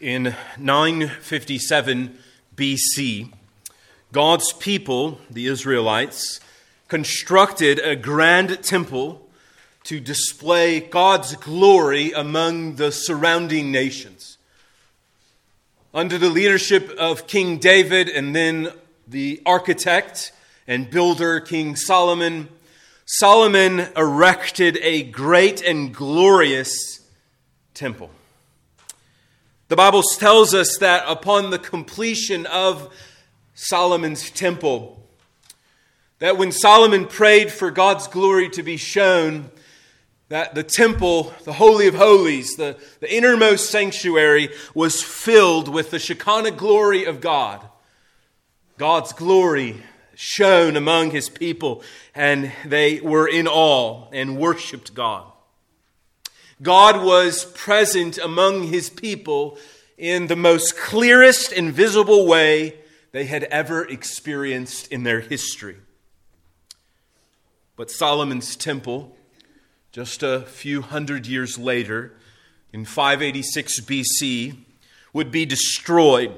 In 957 BC, God's people, the Israelites, constructed a grand temple to display God's glory among the surrounding nations. Under the leadership of King David and then the architect and builder King Solomon, Solomon erected a great and glorious temple. The Bible tells us that upon the completion of Solomon's temple, that when Solomon prayed for God's glory to be shown, that the temple, the Holy of Holies, the, the innermost sanctuary, was filled with the Shekinah glory of God. God's glory shone among his people, and they were in awe and worshiped God. God was present among his people in the most clearest and visible way they had ever experienced in their history. But Solomon's temple, just a few hundred years later, in 586 BC, would be destroyed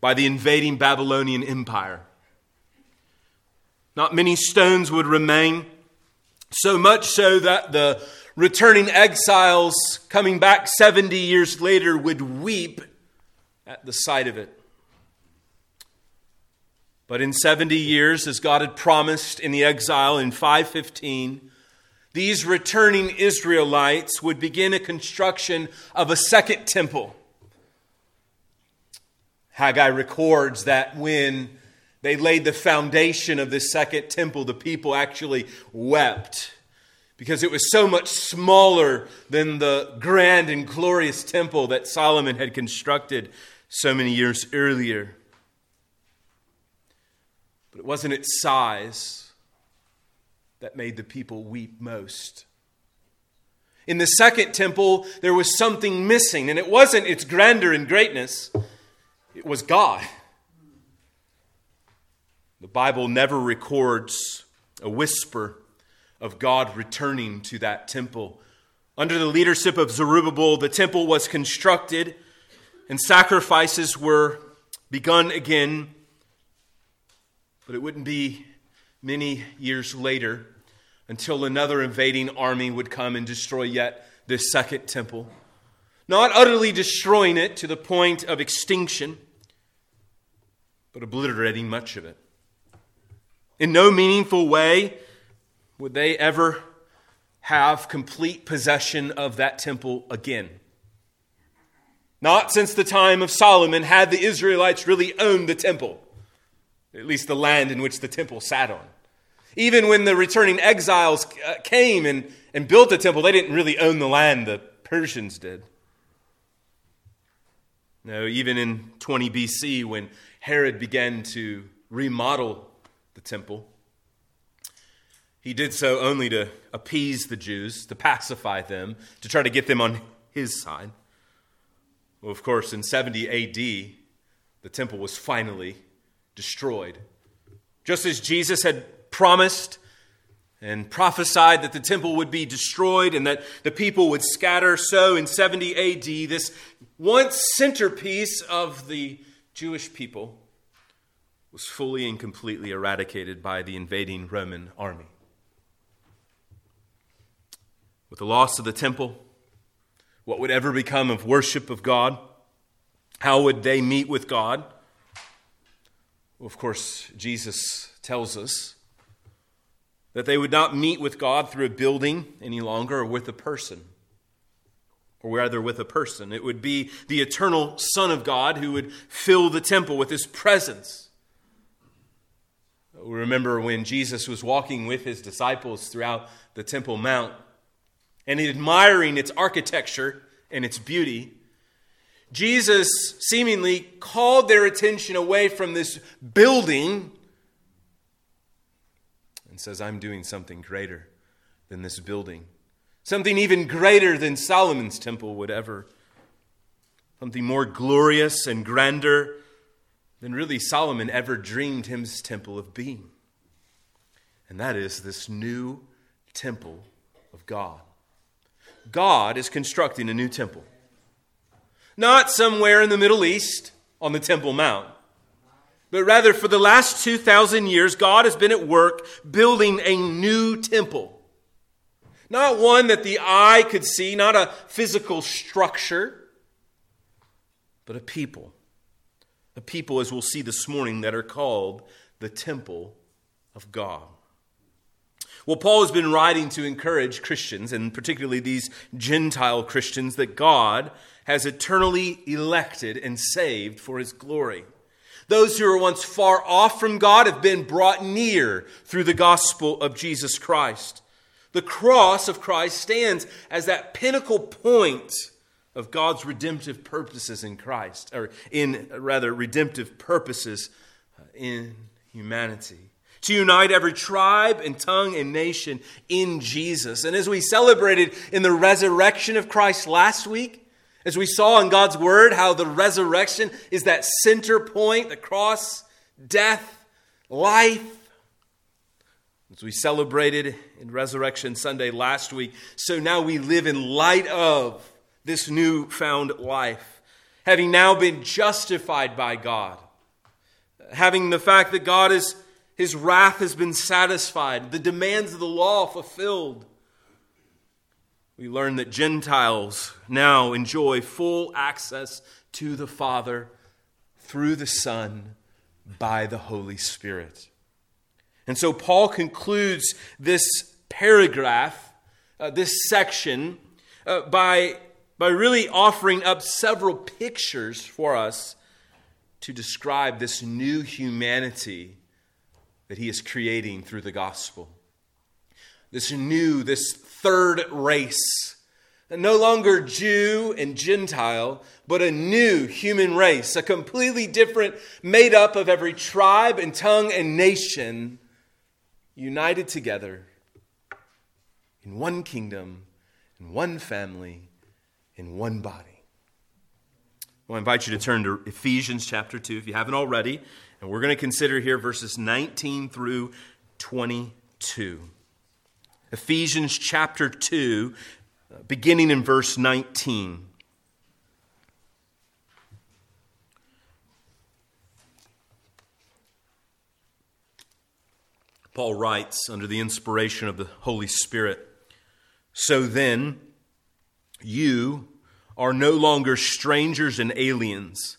by the invading Babylonian Empire. Not many stones would remain, so much so that the returning exiles coming back 70 years later would weep at the sight of it. But in 70 years, as God had promised in the exile in 515, these returning Israelites would begin a construction of a second temple. Haggai records that when they laid the foundation of this second temple, the people actually wept because it was so much smaller than the grand and glorious temple that Solomon had constructed so many years earlier. But it wasn't its size that made the people weep most. In the second temple, there was something missing, and it wasn't its grandeur and greatness, it was God. The Bible never records a whisper of God returning to that temple. Under the leadership of Zerubbabel, the temple was constructed and sacrifices were begun again. But it wouldn't be many years later until another invading army would come and destroy yet this second temple. Not utterly destroying it to the point of extinction, but obliterating much of it. In no meaningful way would they ever have complete possession of that temple again. Not since the time of Solomon had the Israelites really owned the temple, at least the land in which the temple sat on. Even when the returning exiles uh, came and, and built the temple, they didn't really own the land, the Persians did. No, even in 20 BC, when Herod began to remodel the temple, he did so only to appease the Jews, to pacify them, to try to get them on his side. Well, of course, in 70 AD, the temple was finally destroyed. Just as Jesus had promised and prophesied that the temple would be destroyed and that the people would scatter, so in 70 AD, this once centerpiece of the Jewish people was fully and completely eradicated by the invading Roman army. With the loss of the temple, what would ever become of worship of God? How would they meet with God? Well, of course, Jesus tells us that they would not meet with God through a building any longer or with a person, or rather with a person. It would be the eternal Son of God who would fill the temple with his presence. We remember when Jesus was walking with his disciples throughout the Temple Mount and admiring its architecture and its beauty, Jesus seemingly called their attention away from this building and says, I'm doing something greater than this building. Something even greater than Solomon's temple would ever. Something more glorious and grander than really Solomon ever dreamed his temple of being. And that is this new temple of God. God is constructing a new temple. not somewhere in the Middle East on the Temple Mount, but rather for the last 2,000 years, God has been at work building a new temple. Not one that the eye could see, not a physical structure, but a people. A people, as we'll see this morning, that are called the temple of God. Well, Paul has been writing to encourage Christians, and particularly these Gentile Christians, that God has eternally elected and saved for his glory. Those who were once far off from God have been brought near through the gospel of Jesus Christ. The cross of Christ stands as that pinnacle point of God's redemptive purposes in Christ, or in rather redemptive purposes in humanity to unite every tribe and tongue and nation in Jesus. And as we celebrated in the resurrection of Christ last week, as we saw in God's word, how the resurrection is that center point, the cross, death, life. As we celebrated in Resurrection Sunday last week, so now we live in light of this new found life, having now been justified by God, having the fact that God is his wrath has been satisfied, the demands of the law fulfilled. We learn that Gentiles now enjoy full access to the Father through the Son by the Holy Spirit. And so Paul concludes this paragraph, uh, this section, uh, by, by really offering up several pictures for us to describe this new humanity that he is creating through the gospel. This new, this third race. No longer Jew and Gentile, but a new human race, a completely different, made up of every tribe and tongue and nation, united together in one kingdom, in one family, in one body. Well, I invite you to turn to Ephesians chapter 2 if you haven't already. And we're going to consider here verses 19 through 22. Ephesians chapter 2, beginning in verse 19. Paul writes under the inspiration of the Holy Spirit So then, you are no longer strangers and aliens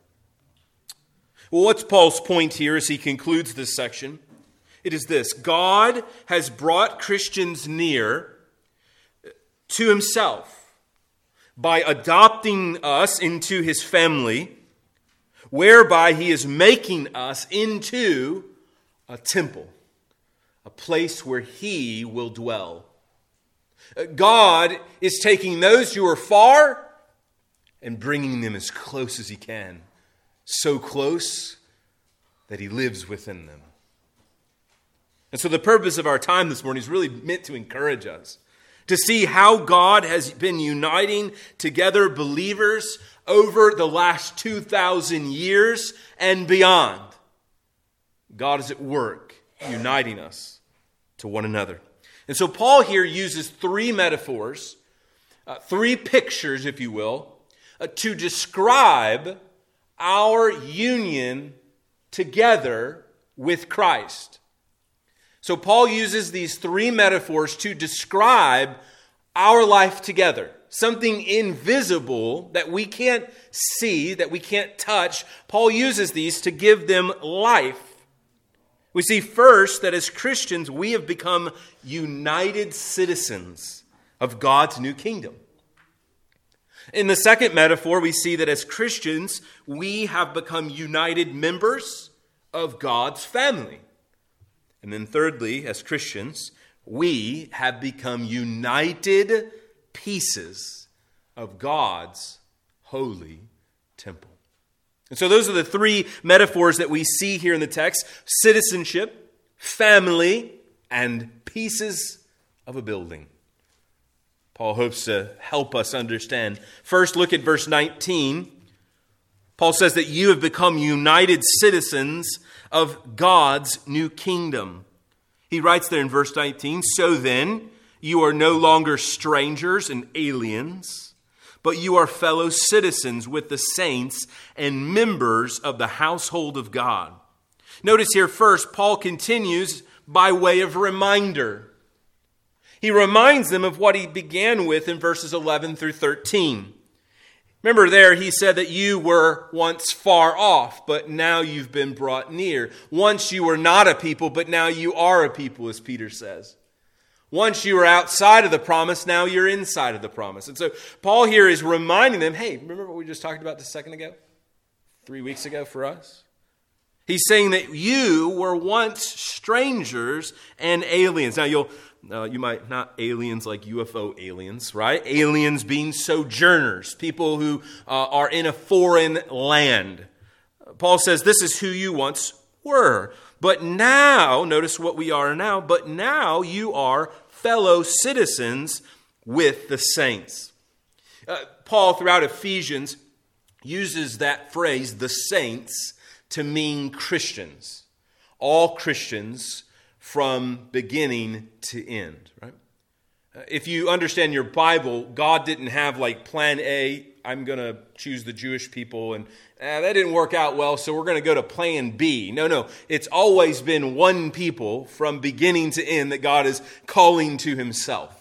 Well, what's Paul's point here as he concludes this section? It is this God has brought Christians near to himself by adopting us into his family, whereby he is making us into a temple, a place where he will dwell. Uh, God is taking those who are far and bringing them as close as he can so close that he lives within them. And so, the purpose of our time this morning is really meant to encourage us to see how God has been uniting together believers over the last 2,000 years and beyond. God is at work uniting us to one another. And so, Paul here uses three metaphors, uh, three pictures, if you will, uh, to describe our union together with Christ. So, Paul uses these three metaphors to describe our life together. Something invisible that we can't see, that we can't touch. Paul uses these to give them life. We see first that as Christians, we have become united citizens of God's new kingdom. In the second metaphor, we see that as Christians, we have become united members of God's family. And then, thirdly, as Christians, we have become united pieces of God's holy temple. And so those are the three metaphors that we see here in the text citizenship, family, and pieces of a building. Paul hopes to help us understand. First, look at verse 19. Paul says that you have become united citizens of God's new kingdom. He writes there in verse 19 So then, you are no longer strangers and aliens, but you are fellow citizens with the saints and members of the household of God. Notice here first, Paul continues by way of reminder. He reminds them of what he began with in verses 11 through 13. Remember, there he said that you were once far off, but now you've been brought near. Once you were not a people, but now you are a people, as Peter says. Once you were outside of the promise, now you're inside of the promise. And so Paul here is reminding them hey, remember what we just talked about a second ago? Three weeks ago for us? He's saying that you were once strangers and aliens. Now, you'll uh, you might not aliens like UFO aliens, right? Aliens being sojourners, people who uh, are in a foreign land. Paul says this is who you once were. But now, notice what we are now, but now you are fellow citizens with the saints. Uh, Paul, throughout Ephesians, uses that phrase, the saints, to mean Christians. All Christians from beginning to end, right? Uh, if you understand your Bible, God didn't have like plan A, I'm going to choose the Jewish people, and eh, that didn't work out well, so we're going to go to plan B. No, no. It's always been one people from beginning to end that God is calling to himself.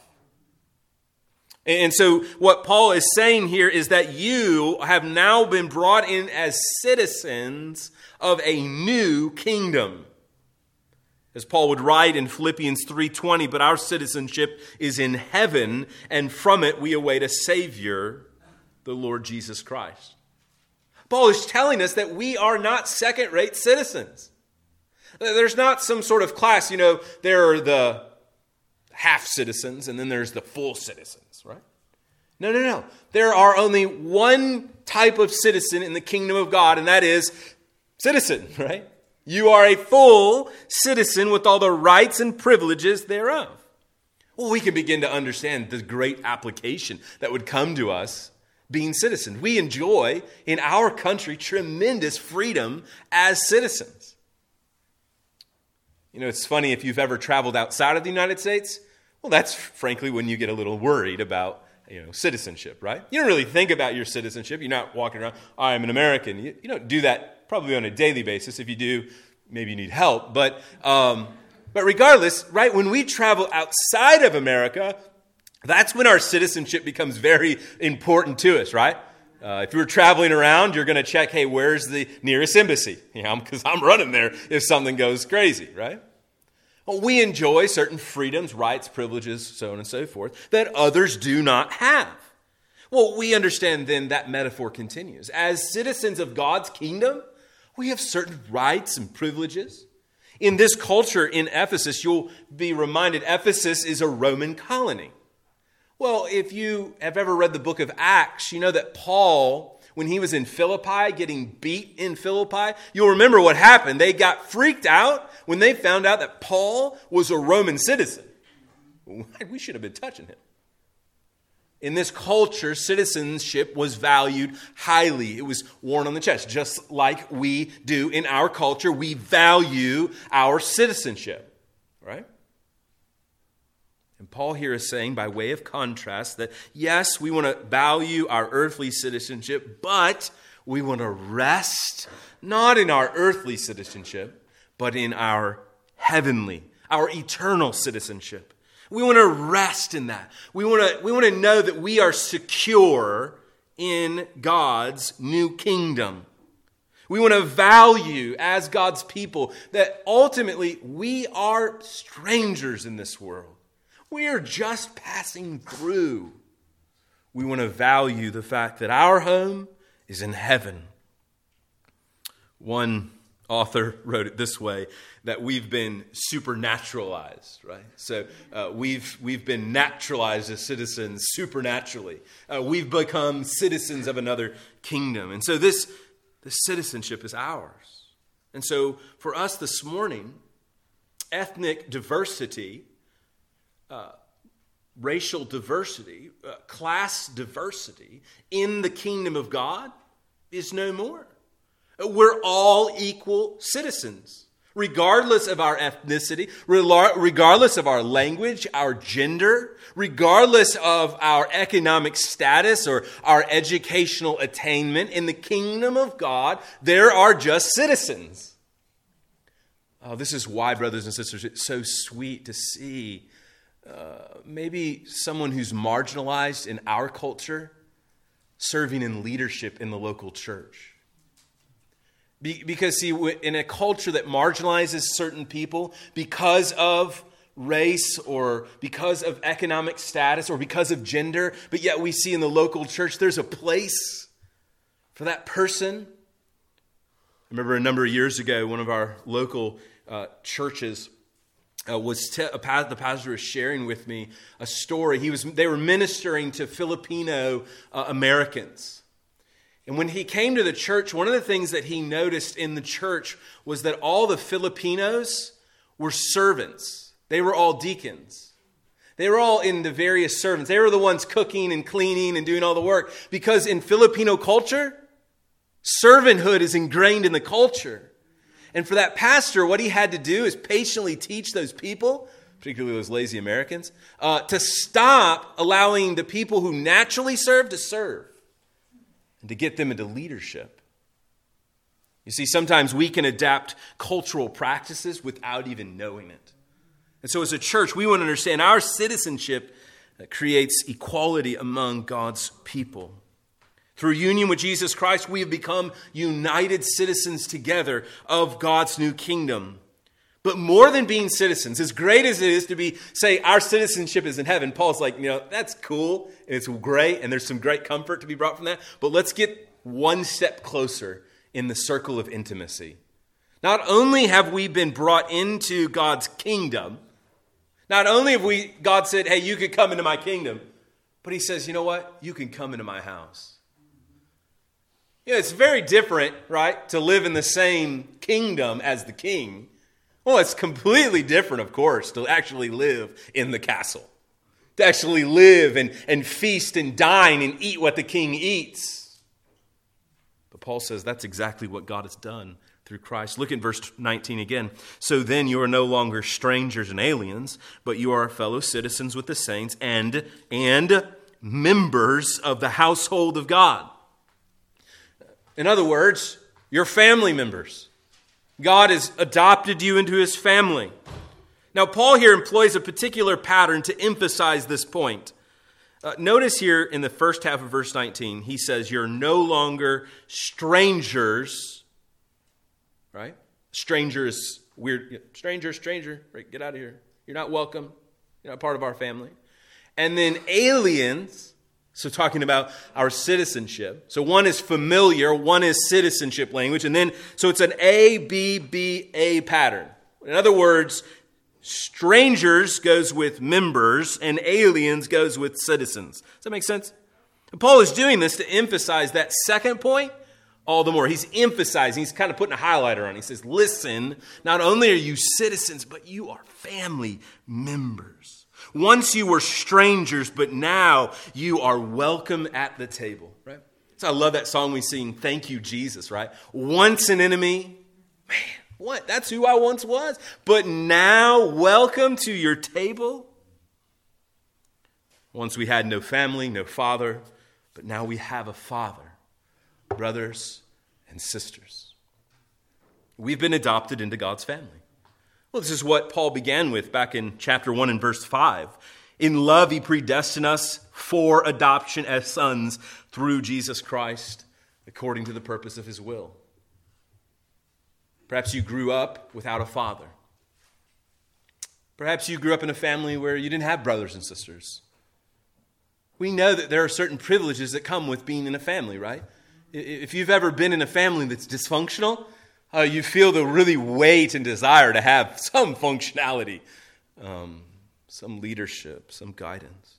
And so, what Paul is saying here is that you have now been brought in as citizens of a new kingdom. As Paul would write in Philippians 3:20, but our citizenship is in heaven, and from it we await a savior, the Lord Jesus Christ. Paul is telling us that we are not second-rate citizens. There's not some sort of class, you know, there are the half citizens and then there's the full citizens, right? No, no, no. There are only one type of citizen in the kingdom of God, and that is citizen, right? You are a full citizen with all the rights and privileges thereof. Well, we can begin to understand the great application that would come to us being citizens. We enjoy in our country tremendous freedom as citizens. You know, it's funny if you've ever traveled outside of the United States, well, that's frankly when you get a little worried about you know, citizenship, right? You don't really think about your citizenship. You're not walking around, I'm an American. You, you don't do that probably on a daily basis. If you do, maybe you need help. But, um, but regardless, right, when we travel outside of America, that's when our citizenship becomes very important to us, right? Uh, if you're traveling around, you're going to check, hey, where's the nearest embassy? You know, because I'm running there if something goes crazy, right? Well, we enjoy certain freedoms, rights, privileges, so on and so forth, that others do not have. Well, we understand then that metaphor continues. As citizens of God's kingdom, we have certain rights and privileges. In this culture in Ephesus, you'll be reminded Ephesus is a Roman colony. Well, if you have ever read the book of Acts, you know that Paul, when he was in Philippi, getting beat in Philippi, you'll remember what happened. They got freaked out when they found out that Paul was a Roman citizen. We should have been touching him. In this culture, citizenship was valued highly. It was worn on the chest, just like we do in our culture. We value our citizenship, right? And Paul here is saying, by way of contrast, that yes, we want to value our earthly citizenship, but we want to rest not in our earthly citizenship, but in our heavenly, our eternal citizenship. We want to rest in that. We want to, we want to know that we are secure in God's new kingdom. We want to value as God's people that ultimately we are strangers in this world. We are just passing through. We want to value the fact that our home is in heaven. One author wrote it this way that we've been supernaturalized, right? So uh, we've, we've been naturalized as citizens supernaturally. Uh, we've become citizens of another kingdom. And so this The citizenship is ours. And so for us this morning, ethnic diversity, uh, racial diversity, uh, class diversity in the kingdom of God is no more. We're all equal citizens regardless of our ethnicity, regardless of our language, our gender, regardless of our economic status or our educational attainment, in the kingdom of God, there are just citizens. Oh, this is why, brothers and sisters, it's so sweet to see uh, maybe someone who's marginalized in our culture serving in leadership in the local church. Be, because, see, in a culture that marginalizes certain people because of race or because of economic status or because of gender, but yet we see in the local church there's a place for that person. I remember a number of years ago, one of our local uh, churches uh, was pa- the pastor was sharing with me a story. He was they were ministering to Filipino uh, Americans and when he came to the church, one of the things that he noticed in the church was that all the Filipinos were servants. They were all deacons. They were all in the various servants. They were the ones cooking and cleaning and doing all the work. Because in Filipino culture, servanthood is ingrained in the culture. And for that pastor, what he had to do is patiently teach those people, particularly those lazy Americans, uh, to stop allowing the people who naturally serve to serve and to get them into leadership. You see, sometimes we can adapt cultural practices without even knowing it. And so, as a church, we want to understand our citizenship creates equality among God's people. Through union with Jesus Christ, we have become united citizens together of God's new kingdom. But more than being citizens, as great as it is to be, say, our citizenship is in heaven, Paul's like, you know, that's cool, and it's great, and there's some great comfort to be brought from that. But let's get one step closer in the circle of intimacy. Not only have we been brought into God's kingdom, not only have we, God said, hey, you could come into my kingdom, but he says, you know what? You can come into my house. You know, it's very different, right, to live in the same kingdom as the king well, it's completely different, of course, to actually live in the castle, to actually live and, and feast and dine and eat what the king eats. But Paul says that's exactly what God has done through Christ. Look at verse 19 again. So then you are no longer strangers and aliens, but you are fellow citizens with the saints and, and members of the household of God. In other words, you're family members. God has adopted you into his family. Now, Paul here employs a particular pattern to emphasize this point. Uh, notice here in the first half of verse 19, he says, You're no longer strangers, right? Strangers, weird. Stranger, stranger, right? Get out of here. You're not welcome. You're not part of our family. And then aliens, so, talking about our citizenship. So, one is familiar, one is citizenship language. And then, so it's an A, B, B, A pattern. In other words, strangers goes with members, and aliens goes with citizens. Does that make sense? And Paul is doing this to emphasize that second point all the more. He's emphasizing, he's kind of putting a highlighter on. He says, Listen, not only are you citizens, but you are family members. Once you were strangers, but now you are welcome at the table, right? So I love that song we sing, Thank You, Jesus, right? Once an enemy, man, what? That's who I once was. But now, welcome to your table. Once we had no family, no father, but now we have a father, brothers and sisters. We've been adopted into God's family. Well, this is what Paul began with back in chapter 1 and verse 5. In love, he predestined us for adoption as sons through Jesus Christ, according to the purpose of his will. Perhaps you grew up without a father. Perhaps you grew up in a family where you didn't have brothers and sisters. We know that there are certain privileges that come with being in a family, right? If you've ever been in a family that's dysfunctional, uh, you feel the really weight and desire to have some functionality, um, some leadership, some guidance.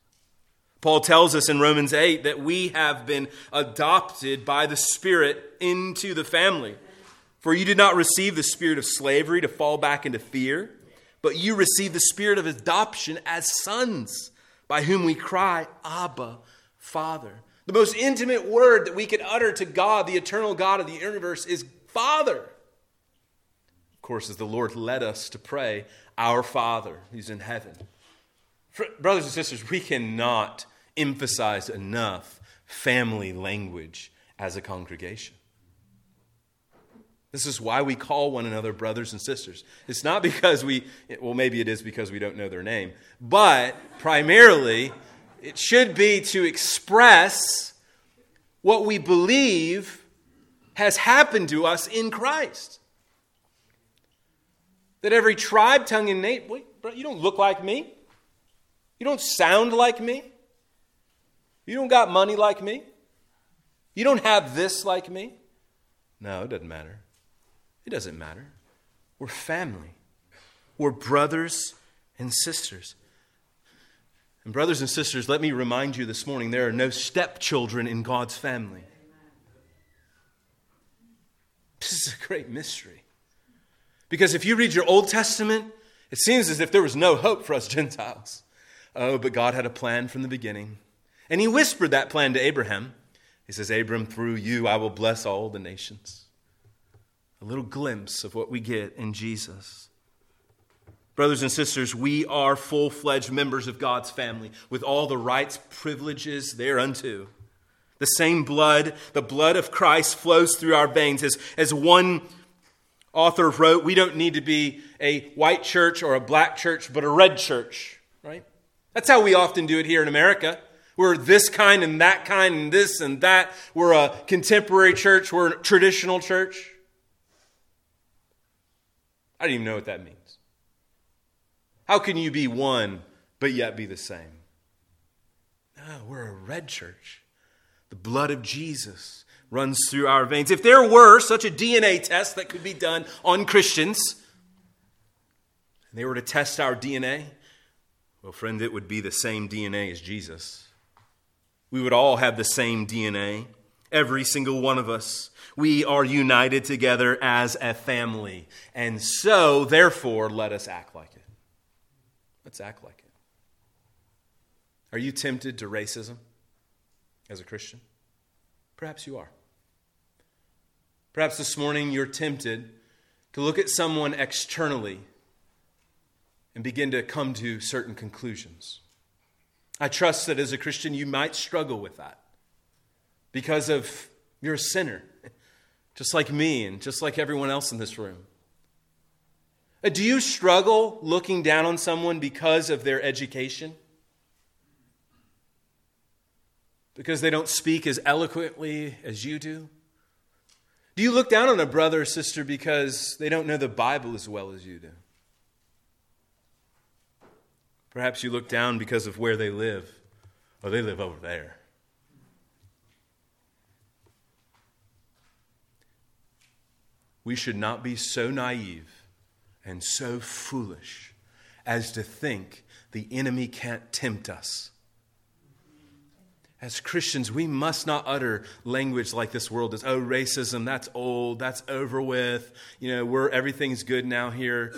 Paul tells us in Romans 8 that we have been adopted by the Spirit into the family. For you did not receive the spirit of slavery to fall back into fear, but you received the spirit of adoption as sons, by whom we cry, Abba, Father. The most intimate word that we can utter to God, the eternal God of the universe, is Father. Course, the Lord led us to pray, Our Father who's in heaven. Brothers and sisters, we cannot emphasize enough family language as a congregation. This is why we call one another brothers and sisters. It's not because we, well, maybe it is because we don't know their name, but primarily it should be to express what we believe has happened to us in Christ. That every tribe, tongue, and name, wait, bro, you don't look like me. You don't sound like me. You don't got money like me. You don't have this like me. No, it doesn't matter. It doesn't matter. We're family. We're brothers and sisters. And, brothers and sisters, let me remind you this morning there are no stepchildren in God's family. This is a great mystery. Because if you read your Old Testament, it seems as if there was no hope for us Gentiles. Oh, but God had a plan from the beginning. And He whispered that plan to Abraham. He says, Abram, through you I will bless all the nations. A little glimpse of what we get in Jesus. Brothers and sisters, we are full fledged members of God's family with all the rights, privileges thereunto. The same blood, the blood of Christ, flows through our veins. As, as one author wrote, we don't need to be a white church or a black church, but a red church, right? That's how we often do it here in America. We're this kind and that kind and this and that. We're a contemporary church, we're a traditional church. I don't even know what that means. How can you be one but yet be the same? No, we're a red church. The blood of Jesus runs through our veins. If there were such a DNA test that could be done on Christians, and they were to test our DNA, well, friend, it would be the same DNA as Jesus. We would all have the same DNA, every single one of us. We are united together as a family. And so, therefore, let us act like it. Let's act like it. Are you tempted to racism as a Christian? Perhaps you are. Perhaps this morning you're tempted to look at someone externally and begin to come to certain conclusions. I trust that as a Christian you might struggle with that because of you're a sinner, just like me and just like everyone else in this room. Uh, do you struggle looking down on someone because of their education? Because they don't speak as eloquently as you do? Do you look down on a brother or sister because they don't know the Bible as well as you do? Perhaps you look down because of where they live. Oh, they live over there. We should not be so naive and so foolish as to think the enemy can't tempt us. As Christians, we must not utter language like this world does. Oh, racism, that's old, that's over with. You know, we're everything's good now here.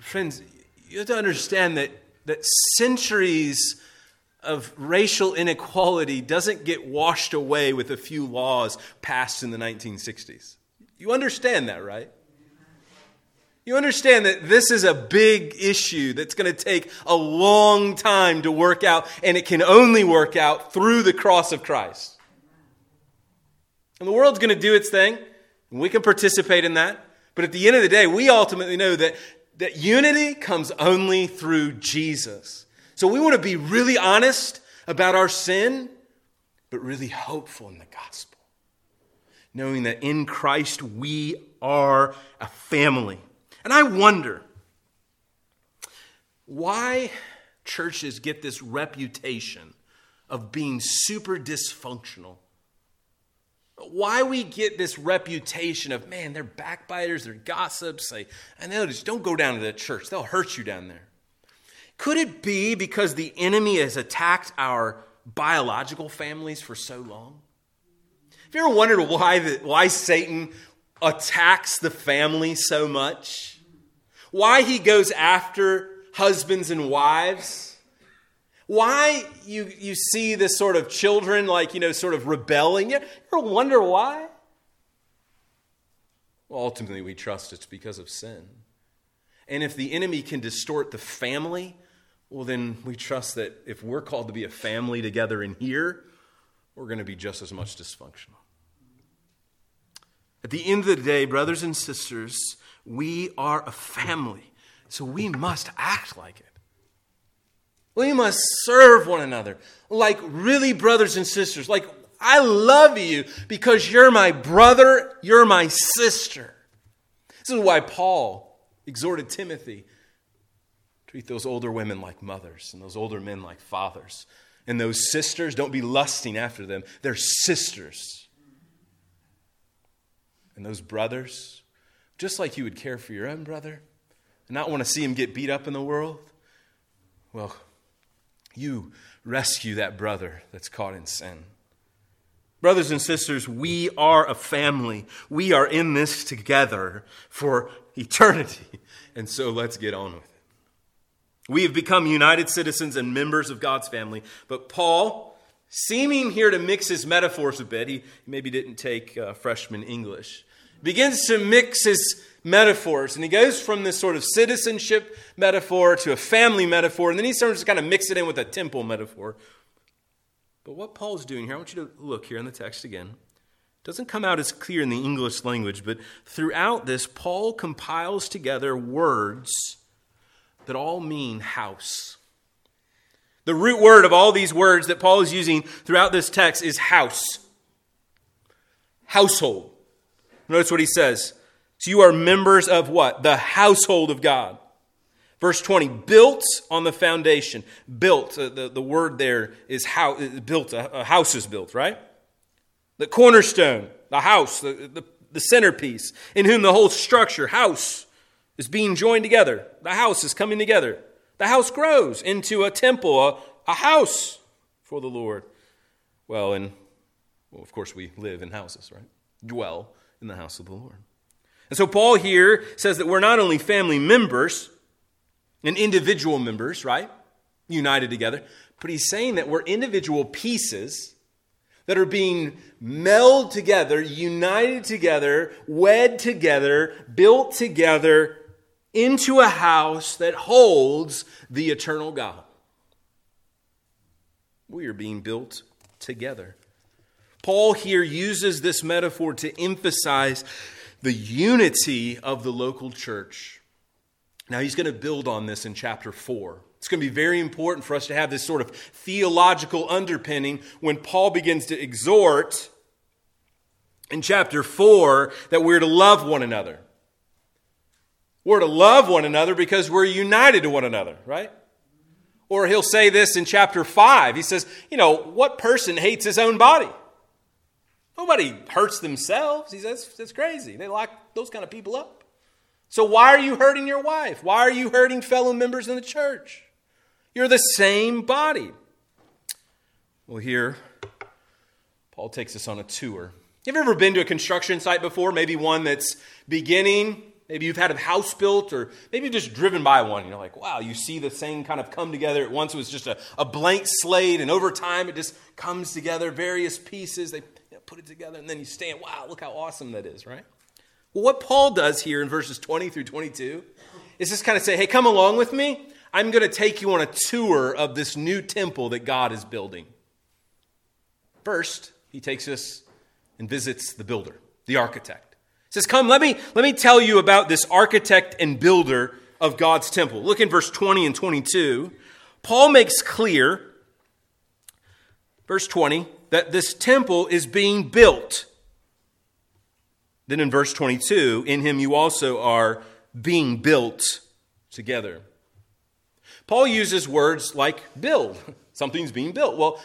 Friends, you have to understand that, that centuries of racial inequality doesn't get washed away with a few laws passed in the 1960s. You understand that, right? You understand that this is a big issue that's going to take a long time to work out, and it can only work out through the cross of Christ. And the world's going to do its thing, and we can participate in that. But at the end of the day, we ultimately know that, that unity comes only through Jesus. So we want to be really honest about our sin, but really hopeful in the gospel, knowing that in Christ we are a family and I wonder why churches get this reputation of being super dysfunctional. Why we get this reputation of, man, they're backbiters, they're gossips. They, I know, just don't go down to that church. They'll hurt you down there. Could it be because the enemy has attacked our biological families for so long? Have you ever wondered why, the, why Satan attacks the family so much? Why he goes after husbands and wives? Why you, you see this sort of children, like, you know, sort of rebelling? You ever wonder why? Well, ultimately, we trust it's because of sin. And if the enemy can distort the family, well, then we trust that if we're called to be a family together in here, we're going to be just as much dysfunctional. At the end of the day, brothers and sisters, we are a family, so we must act like it. We must serve one another like really brothers and sisters. Like, I love you because you're my brother, you're my sister. This is why Paul exhorted Timothy treat those older women like mothers and those older men like fathers. And those sisters, don't be lusting after them. They're sisters. And those brothers, just like you would care for your own brother and not want to see him get beat up in the world, well, you rescue that brother that's caught in sin. Brothers and sisters, we are a family. We are in this together for eternity. And so let's get on with it. We have become united citizens and members of God's family. But Paul, seeming here to mix his metaphors a bit, he maybe didn't take uh, freshman English, begins to mix his metaphors. And he goes from this sort of citizenship metaphor to a family metaphor. And then he starts to kind of mix it in with a temple metaphor. But what Paul's doing here, I want you to look here in the text again. It doesn't come out as clear in the English language, but throughout this, Paul compiles together words that all mean house. The root word of all these words that Paul is using throughout this text is house. Household. Notice what he says. So you are members of what? The household of God. Verse 20, built on the foundation. Built, uh, the, the word there is how, uh, built, a, a, house is built, right? The cornerstone, the house, the, the, the centerpiece, in whom the whole structure, house, is being joined together. The house is coming together. The house grows into a temple, a, a house for the Lord. Well, and well, of course, we live in houses, right? Dwell in the house of the Lord. And so Paul here says that we're not only family members and individual members, right? United together, but he's saying that we're individual pieces that are being melded together, united together, wed together, built together into a house that holds the eternal God. We are being built together. Paul here uses this metaphor to emphasize the unity of the local church. Now, he's going to build on this in chapter 4. It's going to be very important for us to have this sort of theological underpinning when Paul begins to exhort in chapter 4 that we're to love one another. We're to love one another because we're united to one another, right? Or he'll say this in chapter 5. He says, You know, what person hates his own body? Nobody hurts themselves. He says, that's crazy. They lock those kind of people up. So why are you hurting your wife? Why are you hurting fellow members in the church? You're the same body. Well, here, Paul takes us on a tour. Have you ever been to a construction site before? Maybe one that's beginning. Maybe you've had a house built, or maybe you've just driven by one. You're like, wow, you see the thing kind of come together. At once it was just a, a blank slate, and over time it just comes together, various pieces. They put it together, and then you stand, wow, look how awesome that is, right? Well, what Paul does here in verses 20 through 22 is just kind of say, hey, come along with me. I'm going to take you on a tour of this new temple that God is building. First, he takes us and visits the builder, the architect. He says, Come, let me, let me tell you about this architect and builder of God's temple. Look in verse 20 and 22. Paul makes clear, verse 20, that this temple is being built. Then in verse 22, in him you also are being built together. Paul uses words like build. Something's being built. Well,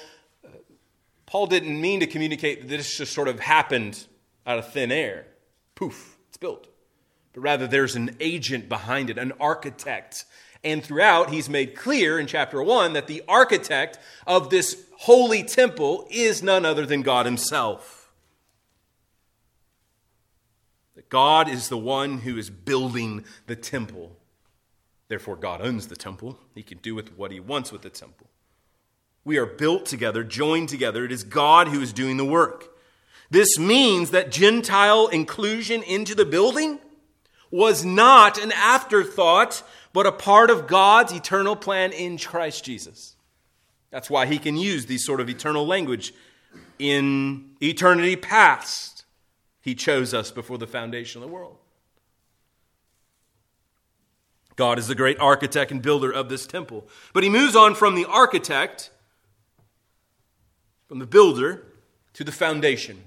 Paul didn't mean to communicate that this just sort of happened out of thin air. Poof, it's built. But rather, there's an agent behind it, an architect, And throughout, he's made clear in chapter 1 that the architect of this holy temple is none other than God himself. That God is the one who is building the temple. Therefore, God owns the temple. He can do with what he wants with the temple. We are built together, joined together. It is God who is doing the work. This means that Gentile inclusion into the building was not an afterthought, but a part of God's eternal plan in Christ Jesus. That's why he can use these sort of eternal language in eternity past. He chose us before the foundation of the world. God is the great architect and builder of this temple. But he moves on from the architect, from the builder, to the foundation.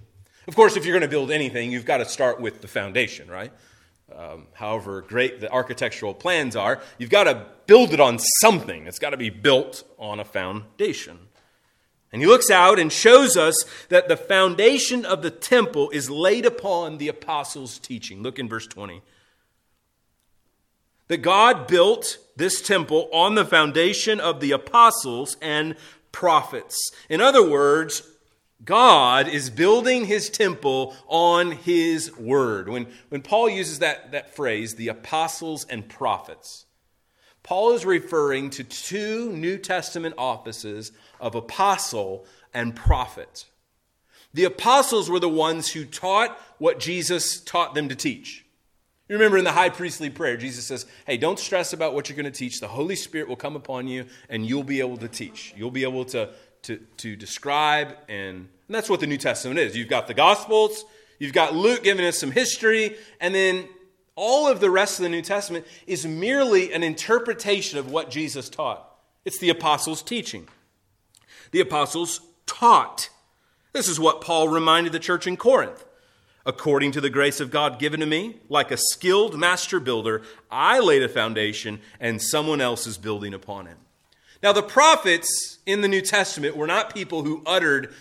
Of course, if you're going to build anything, you've got to start with the foundation, right? Um, however great the architectural plans are, you've got to build it on something. It's got to be built on a foundation. And he looks out and shows us that the foundation of the temple is laid upon the apostles' teaching. Look in verse 20. That God built this temple on the foundation of the apostles and prophets. In other words, God is building his temple on his word. When, when Paul uses that, that phrase, the apostles and prophets, Paul is referring to two New Testament offices of apostle and prophet. The apostles were the ones who taught what Jesus taught them to teach. You remember in the high priestly prayer, Jesus says, Hey, don't stress about what you're going to teach. The Holy Spirit will come upon you and you'll be able to teach. You'll be able to, to, to describe, and, and that's what the New Testament is. You've got the Gospels, you've got Luke giving us some history, and then all of the rest of the New Testament is merely an interpretation of what Jesus taught. It's the apostles' teaching. The apostles taught. This is what Paul reminded the church in Corinth. According to the grace of God given to me, like a skilled master builder, I laid a foundation and someone else is building upon it. Now, the prophets in the New Testament were not people who uttered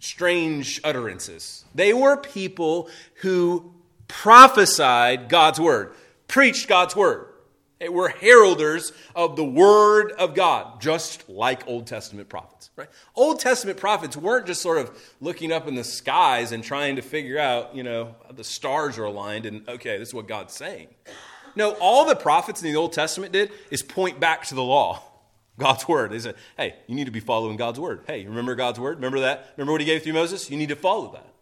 strange utterances, they were people who prophesied God's word, preached God's word. They were heralders of the word of God, just like Old Testament prophets. Right? Old Testament prophets weren't just sort of looking up in the skies and trying to figure out, you know, the stars are aligned and okay, this is what God's saying. No, all the prophets in the Old Testament did is point back to the law. God's word. They said, hey, you need to be following God's word. Hey, remember God's word? Remember that? Remember what he gave through Moses? You need to follow that.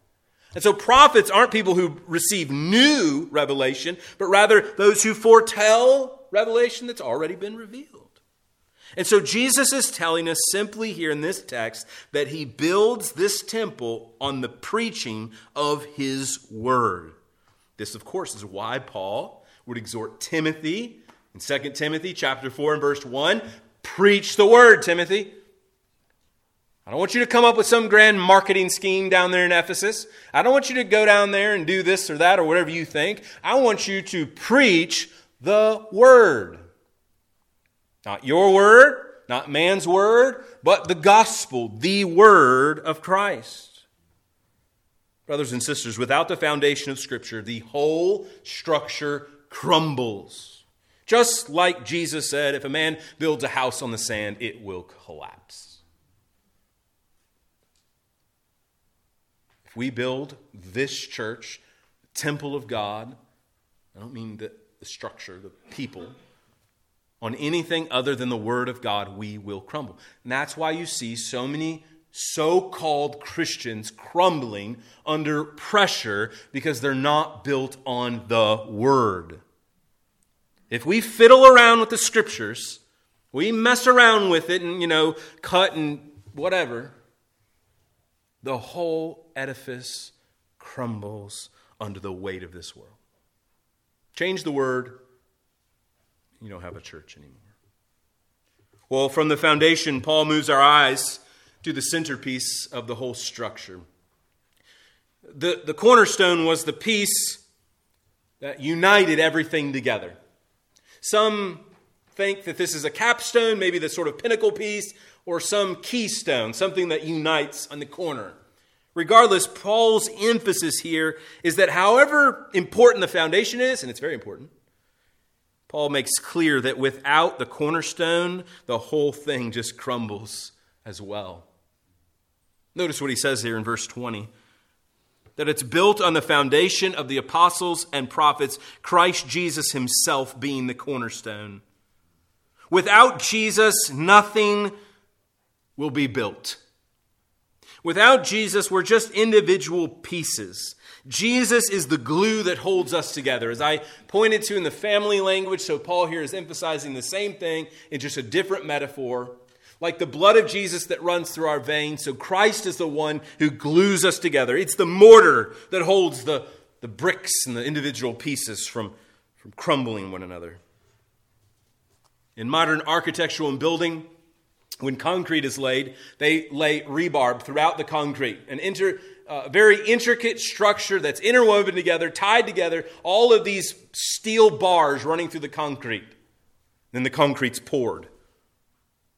And so prophets aren't people who receive new revelation, but rather those who foretell revelation that's already been revealed. And so Jesus is telling us simply here in this text that he builds this temple on the preaching of his word. This, of course, is why Paul would exhort Timothy in 2 Timothy chapter 4 and verse 1 Preach the word, Timothy. I don't want you to come up with some grand marketing scheme down there in Ephesus. I don't want you to go down there and do this or that or whatever you think. I want you to preach the word. Not your word, not man's word, but the gospel, the word of Christ. Brothers and sisters, without the foundation of Scripture, the whole structure crumbles. Just like Jesus said, if a man builds a house on the sand, it will collapse. If we build this church, temple of God, I don't mean the, the structure, the people, on anything other than the Word of God, we will crumble. And that's why you see so many so called Christians crumbling under pressure because they're not built on the Word. If we fiddle around with the scriptures, we mess around with it and, you know, cut and whatever, the whole edifice crumbles under the weight of this world. Change the word, you don't have a church anymore. Well, from the foundation, Paul moves our eyes to the centerpiece of the whole structure. The, the cornerstone was the piece that united everything together. Some think that this is a capstone, maybe the sort of pinnacle piece, or some keystone, something that unites on the corner. Regardless, Paul's emphasis here is that however important the foundation is, and it's very important, Paul makes clear that without the cornerstone, the whole thing just crumbles as well. Notice what he says here in verse 20 that it's built on the foundation of the apostles and prophets, Christ Jesus himself being the cornerstone. Without Jesus, nothing will be built. Without Jesus, we're just individual pieces. Jesus is the glue that holds us together. As I pointed to in the family language, so Paul here is emphasizing the same thing in just a different metaphor. Like the blood of Jesus that runs through our veins, so Christ is the one who glues us together. It's the mortar that holds the, the bricks and the individual pieces from, from crumbling one another. In modern architectural and building, when concrete is laid, they lay rebarb throughout the concrete, an inter, uh, very intricate structure that's interwoven together, tied together, all of these steel bars running through the concrete. Then the concrete's poured.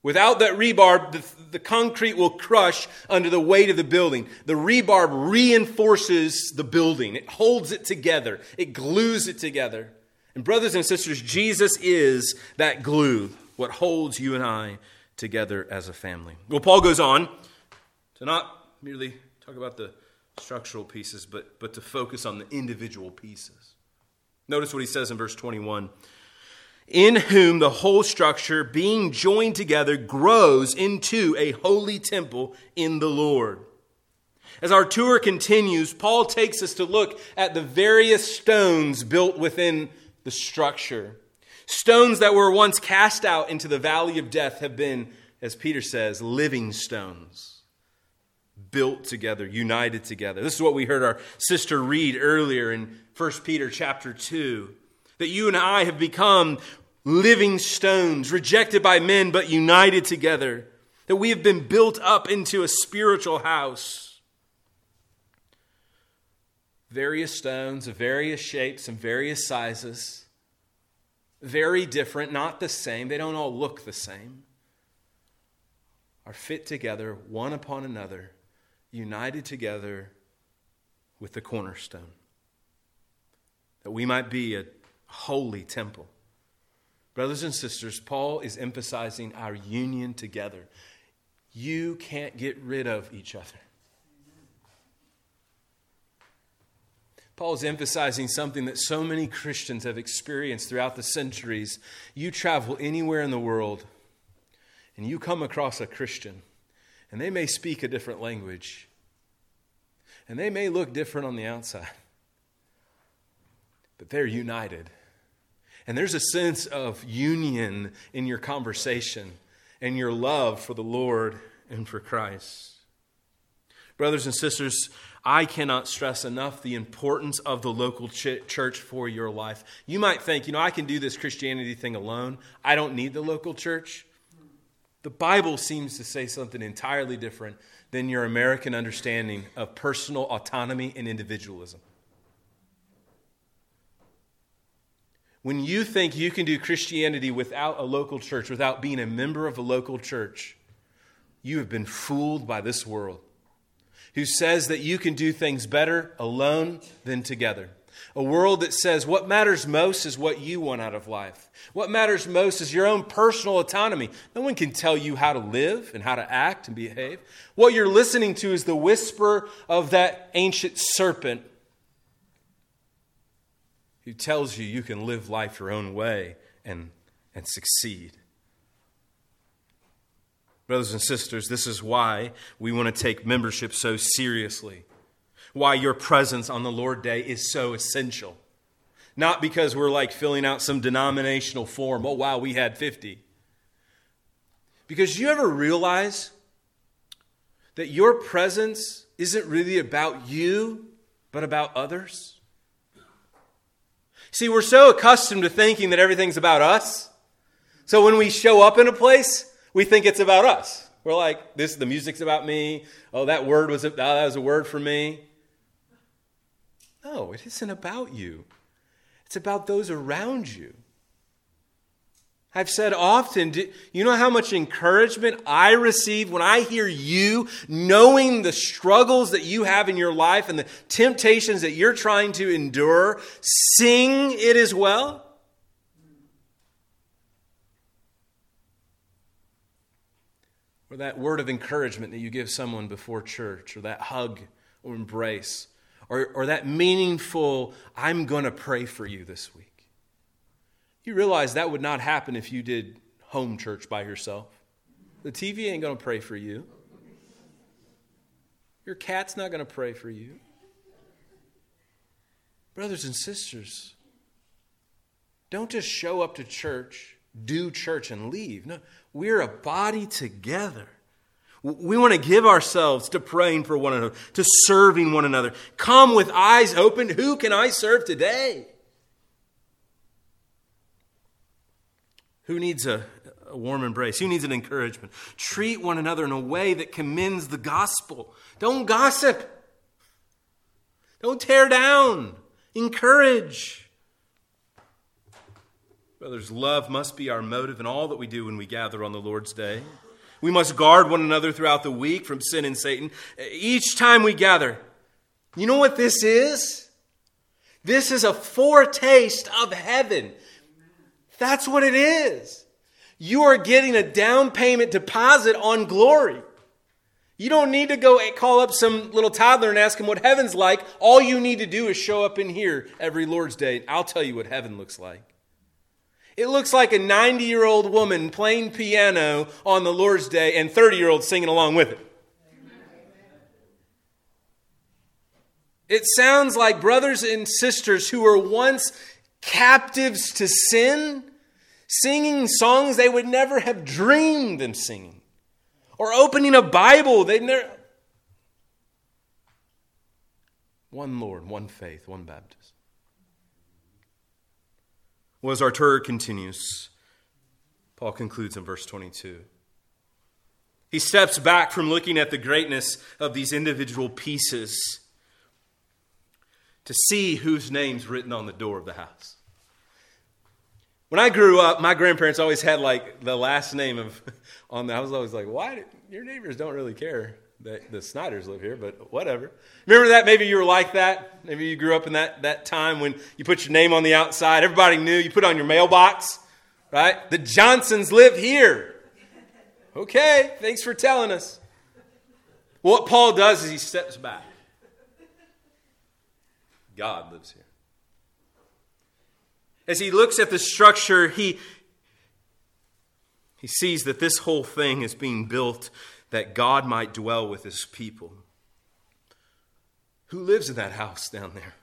Without that rebarb, the, the concrete will crush under the weight of the building. The rebarb reinforces the building, it holds it together, it glues it together. And, brothers and sisters, Jesus is that glue, what holds you and I together as a family. Well, Paul goes on to not merely talk about the structural pieces, but, but to focus on the individual pieces. Notice what he says in verse 21 In whom the whole structure, being joined together, grows into a holy temple in the Lord. As our tour continues, Paul takes us to look at the various stones built within the structure. Stones that were once cast out into the valley of death have been, as Peter says, living stones, built together, united together. This is what we heard our sister read earlier in 1 Peter chapter 2 that you and I have become living stones, rejected by men, but united together, that we have been built up into a spiritual house. Various stones of various shapes and various sizes very different, not the same, they don't all look the same, are fit together, one upon another, united together with the cornerstone. That we might be a holy temple. Brothers and sisters, Paul is emphasizing our union together. You can't get rid of each other. Paul is emphasizing something that so many Christians have experienced throughout the centuries. You travel anywhere in the world and you come across a Christian, and they may speak a different language, and they may look different on the outside, but they're united. And there's a sense of union in your conversation and your love for the Lord and for Christ. Brothers and sisters, I cannot stress enough the importance of the local ch- church for your life. You might think, you know, I can do this Christianity thing alone. I don't need the local church. The Bible seems to say something entirely different than your American understanding of personal autonomy and individualism. When you think you can do Christianity without a local church, without being a member of a local church, you have been fooled by this world who says that you can do things better alone than together. A world that says what matters most is what you want out of life. What matters most is your own personal autonomy. No one can tell you how to live and how to act and behave. What you're listening to is the whisper of that ancient serpent who tells you you can live life your own way and, and succeed. Brothers and sisters, this is why we want to take membership so seriously. Why your presence on the Lord Day is so essential. Not because we're like filling out some denominational form. Oh, wow, we had 50. Because you ever realize that your presence isn't really about you, but about others? See, we're so accustomed to thinking that everything's about us. So when we show up in a place, we think it's about us. We're like, this the music's about me. Oh, that word was oh, that was a word for me. No, it isn't about you. It's about those around you. I've said often, do, you know how much encouragement I receive when I hear you knowing the struggles that you have in your life and the temptations that you're trying to endure? Sing it as well. Or that word of encouragement that you give someone before church, or that hug or embrace, or, or that meaningful, I'm going to pray for you this week. You realize that would not happen if you did home church by yourself. The TV ain't going to pray for you. Your cat's not going to pray for you. Brothers and sisters, don't just show up to church, do church, and leave. No, we're a body together. We want to give ourselves to praying for one another, to serving one another. Come with eyes open. Who can I serve today? Who needs a, a warm embrace? Who needs an encouragement? Treat one another in a way that commends the gospel. Don't gossip. Don't tear down. Encourage. Brothers, love must be our motive in all that we do when we gather on the Lord's day. We must guard one another throughout the week from sin and Satan. Each time we gather, you know what this is? This is a foretaste of heaven. That's what it is. You are getting a down payment deposit on glory. You don't need to go call up some little toddler and ask him what heaven's like. All you need to do is show up in here every Lord's Day. I'll tell you what heaven looks like. It looks like a 90 year old woman playing piano on the Lord's Day and 30 year olds singing along with it. It sounds like brothers and sisters who were once captives to sin singing songs they would never have dreamed of singing or opening a Bible. They'd never. One Lord, one faith, one baptism. Well, as our tour continues, Paul concludes in verse 22. He steps back from looking at the greatness of these individual pieces to see whose name's written on the door of the house. When I grew up, my grandparents always had like the last name of on the I was always like, why your neighbors don't really care that the Snyders live here, but whatever. Remember that? Maybe you were like that. Maybe you grew up in that, that time when you put your name on the outside. Everybody knew. You put on your mailbox, right? The Johnsons live here. Okay, thanks for telling us. What Paul does is he steps back. God lives here. As he looks at the structure, he, he sees that this whole thing is being built that God might dwell with his people. Who lives in that house down there?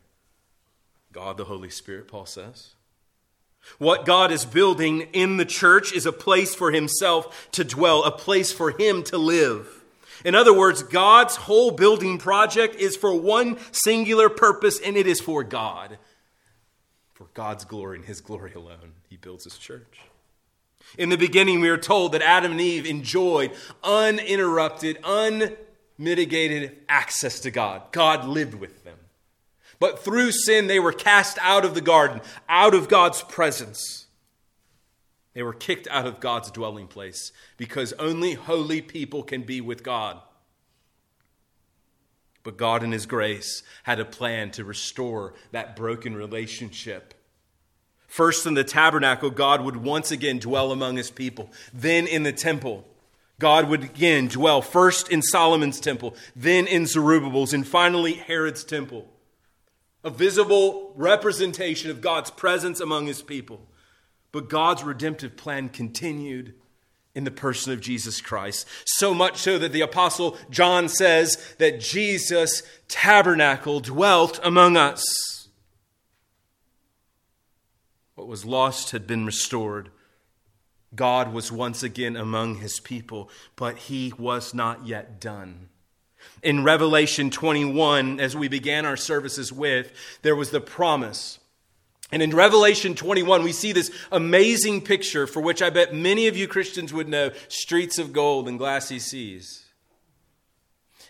God the Holy Spirit, Paul says. What God is building in the church is a place for himself to dwell, a place for him to live. In other words, God's whole building project is for one singular purpose, and it is for God. For God's glory and his glory alone, he builds his church. In the beginning, we are told that Adam and Eve enjoyed uninterrupted, unmitigated access to God. God lived with them. But through sin, they were cast out of the garden, out of God's presence. They were kicked out of God's dwelling place because only holy people can be with God. But God, in His grace, had a plan to restore that broken relationship First, in the tabernacle, God would once again dwell among his people. Then in the temple, God would again dwell first in Solomon's temple, then in Zerubbabel's, and finally Herod's temple. A visible representation of God's presence among his people. But God's redemptive plan continued in the person of Jesus Christ. So much so that the Apostle John says that Jesus tabernacle dwelt among us. What was lost had been restored. God was once again among his people, but he was not yet done. In Revelation 21, as we began our services with, there was the promise. And in Revelation 21, we see this amazing picture for which I bet many of you Christians would know streets of gold and glassy seas.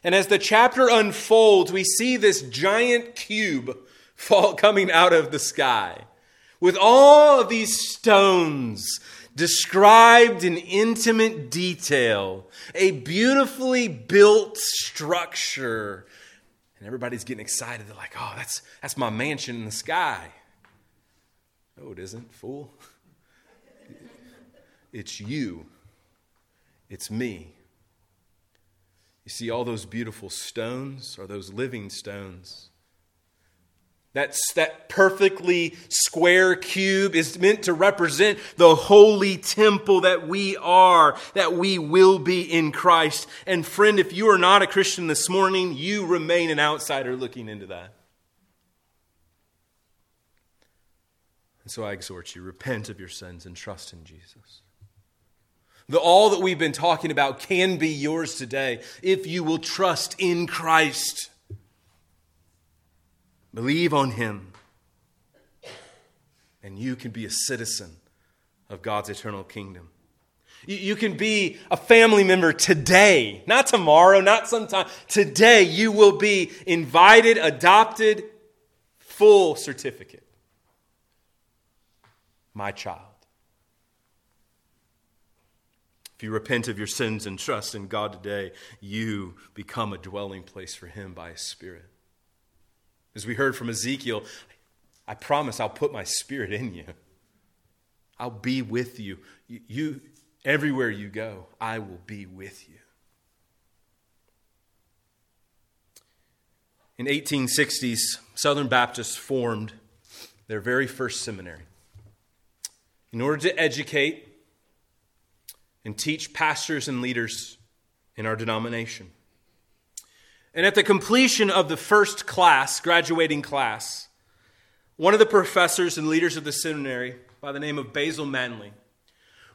And as the chapter unfolds, we see this giant cube fall coming out of the sky with all of these stones described in intimate detail, a beautifully built structure. And everybody's getting excited. They're like, oh, that's, that's my mansion in the sky. No, it isn't, fool. It's you. It's me. You see, all those beautiful stones are those living stones. That's, that perfectly square cube is meant to represent the holy temple that we are, that we will be in Christ. And friend, if you are not a Christian this morning, you remain an outsider looking into that. And so I exhort you repent of your sins and trust in Jesus. The all that we've been talking about can be yours today if you will trust in Christ. Believe on Him. And you can be a citizen of God's eternal kingdom. You can be a family member today, not tomorrow, not sometime. Today, you will be invited, adopted, full certificate. My child. If you repent of your sins and trust in God today, you become a dwelling place for Him by His Spirit. As we heard from Ezekiel, I promise I'll put my Spirit in you. I'll be with you. you. Everywhere you go, I will be with you. In 1860s, Southern Baptists formed their very first seminary in order to educate and teach pastors and leaders in our denomination. And at the completion of the first class, graduating class, one of the professors and leaders of the seminary, by the name of Basil Manly,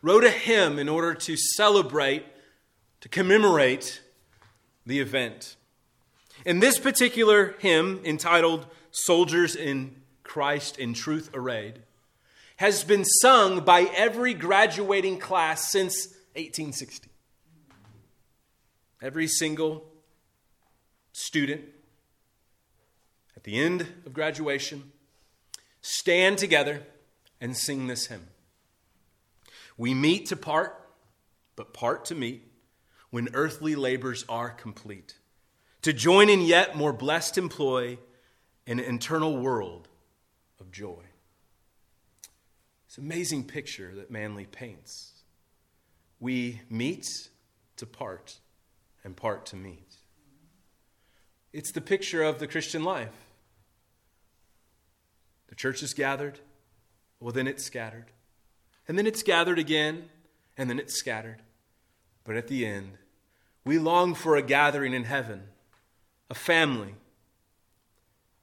wrote a hymn in order to celebrate, to commemorate the event. In this particular hymn, entitled Soldiers in Christ in Truth Arrayed, has been sung by every graduating class since 1860. Every single student at the end of graduation stand together and sing this hymn. We meet to part, but part to meet when earthly labors are complete, to join in yet more blessed employ an eternal world of joy. It's an amazing picture that Manly paints. We meet to part and part to meet. It's the picture of the Christian life. The church is gathered, well, then it's scattered. And then it's gathered again, and then it's scattered. But at the end, we long for a gathering in heaven, a family.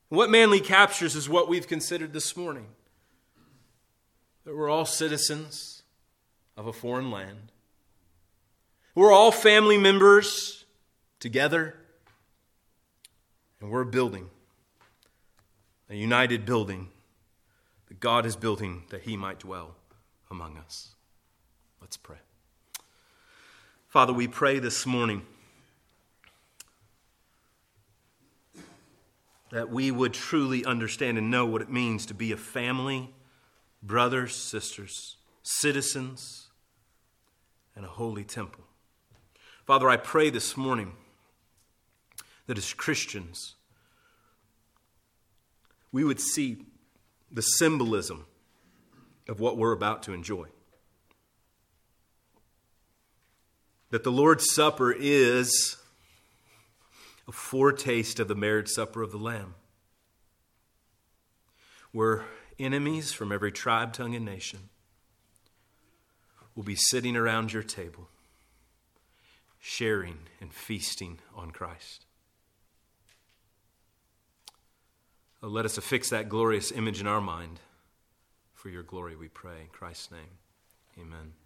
what Manly captures is what we've considered this morning that we're all citizens of a foreign land. We're all family members together and we're building a united building that God is building that He might dwell among us. Let's pray. Father, we pray this morning that we would truly understand and know what it means to be a family, brothers, sisters, citizens, and a holy temple. Father, I pray this morning that as Christians, we would see the symbolism of what we're about to enjoy. That the Lord's Supper is a foretaste of the marriage supper of the Lamb, where enemies from every tribe, tongue, and nation will be sitting around your table, sharing and feasting on Christ. Oh, let us affix that glorious image in our mind. For your glory, we pray. In Christ's name, amen.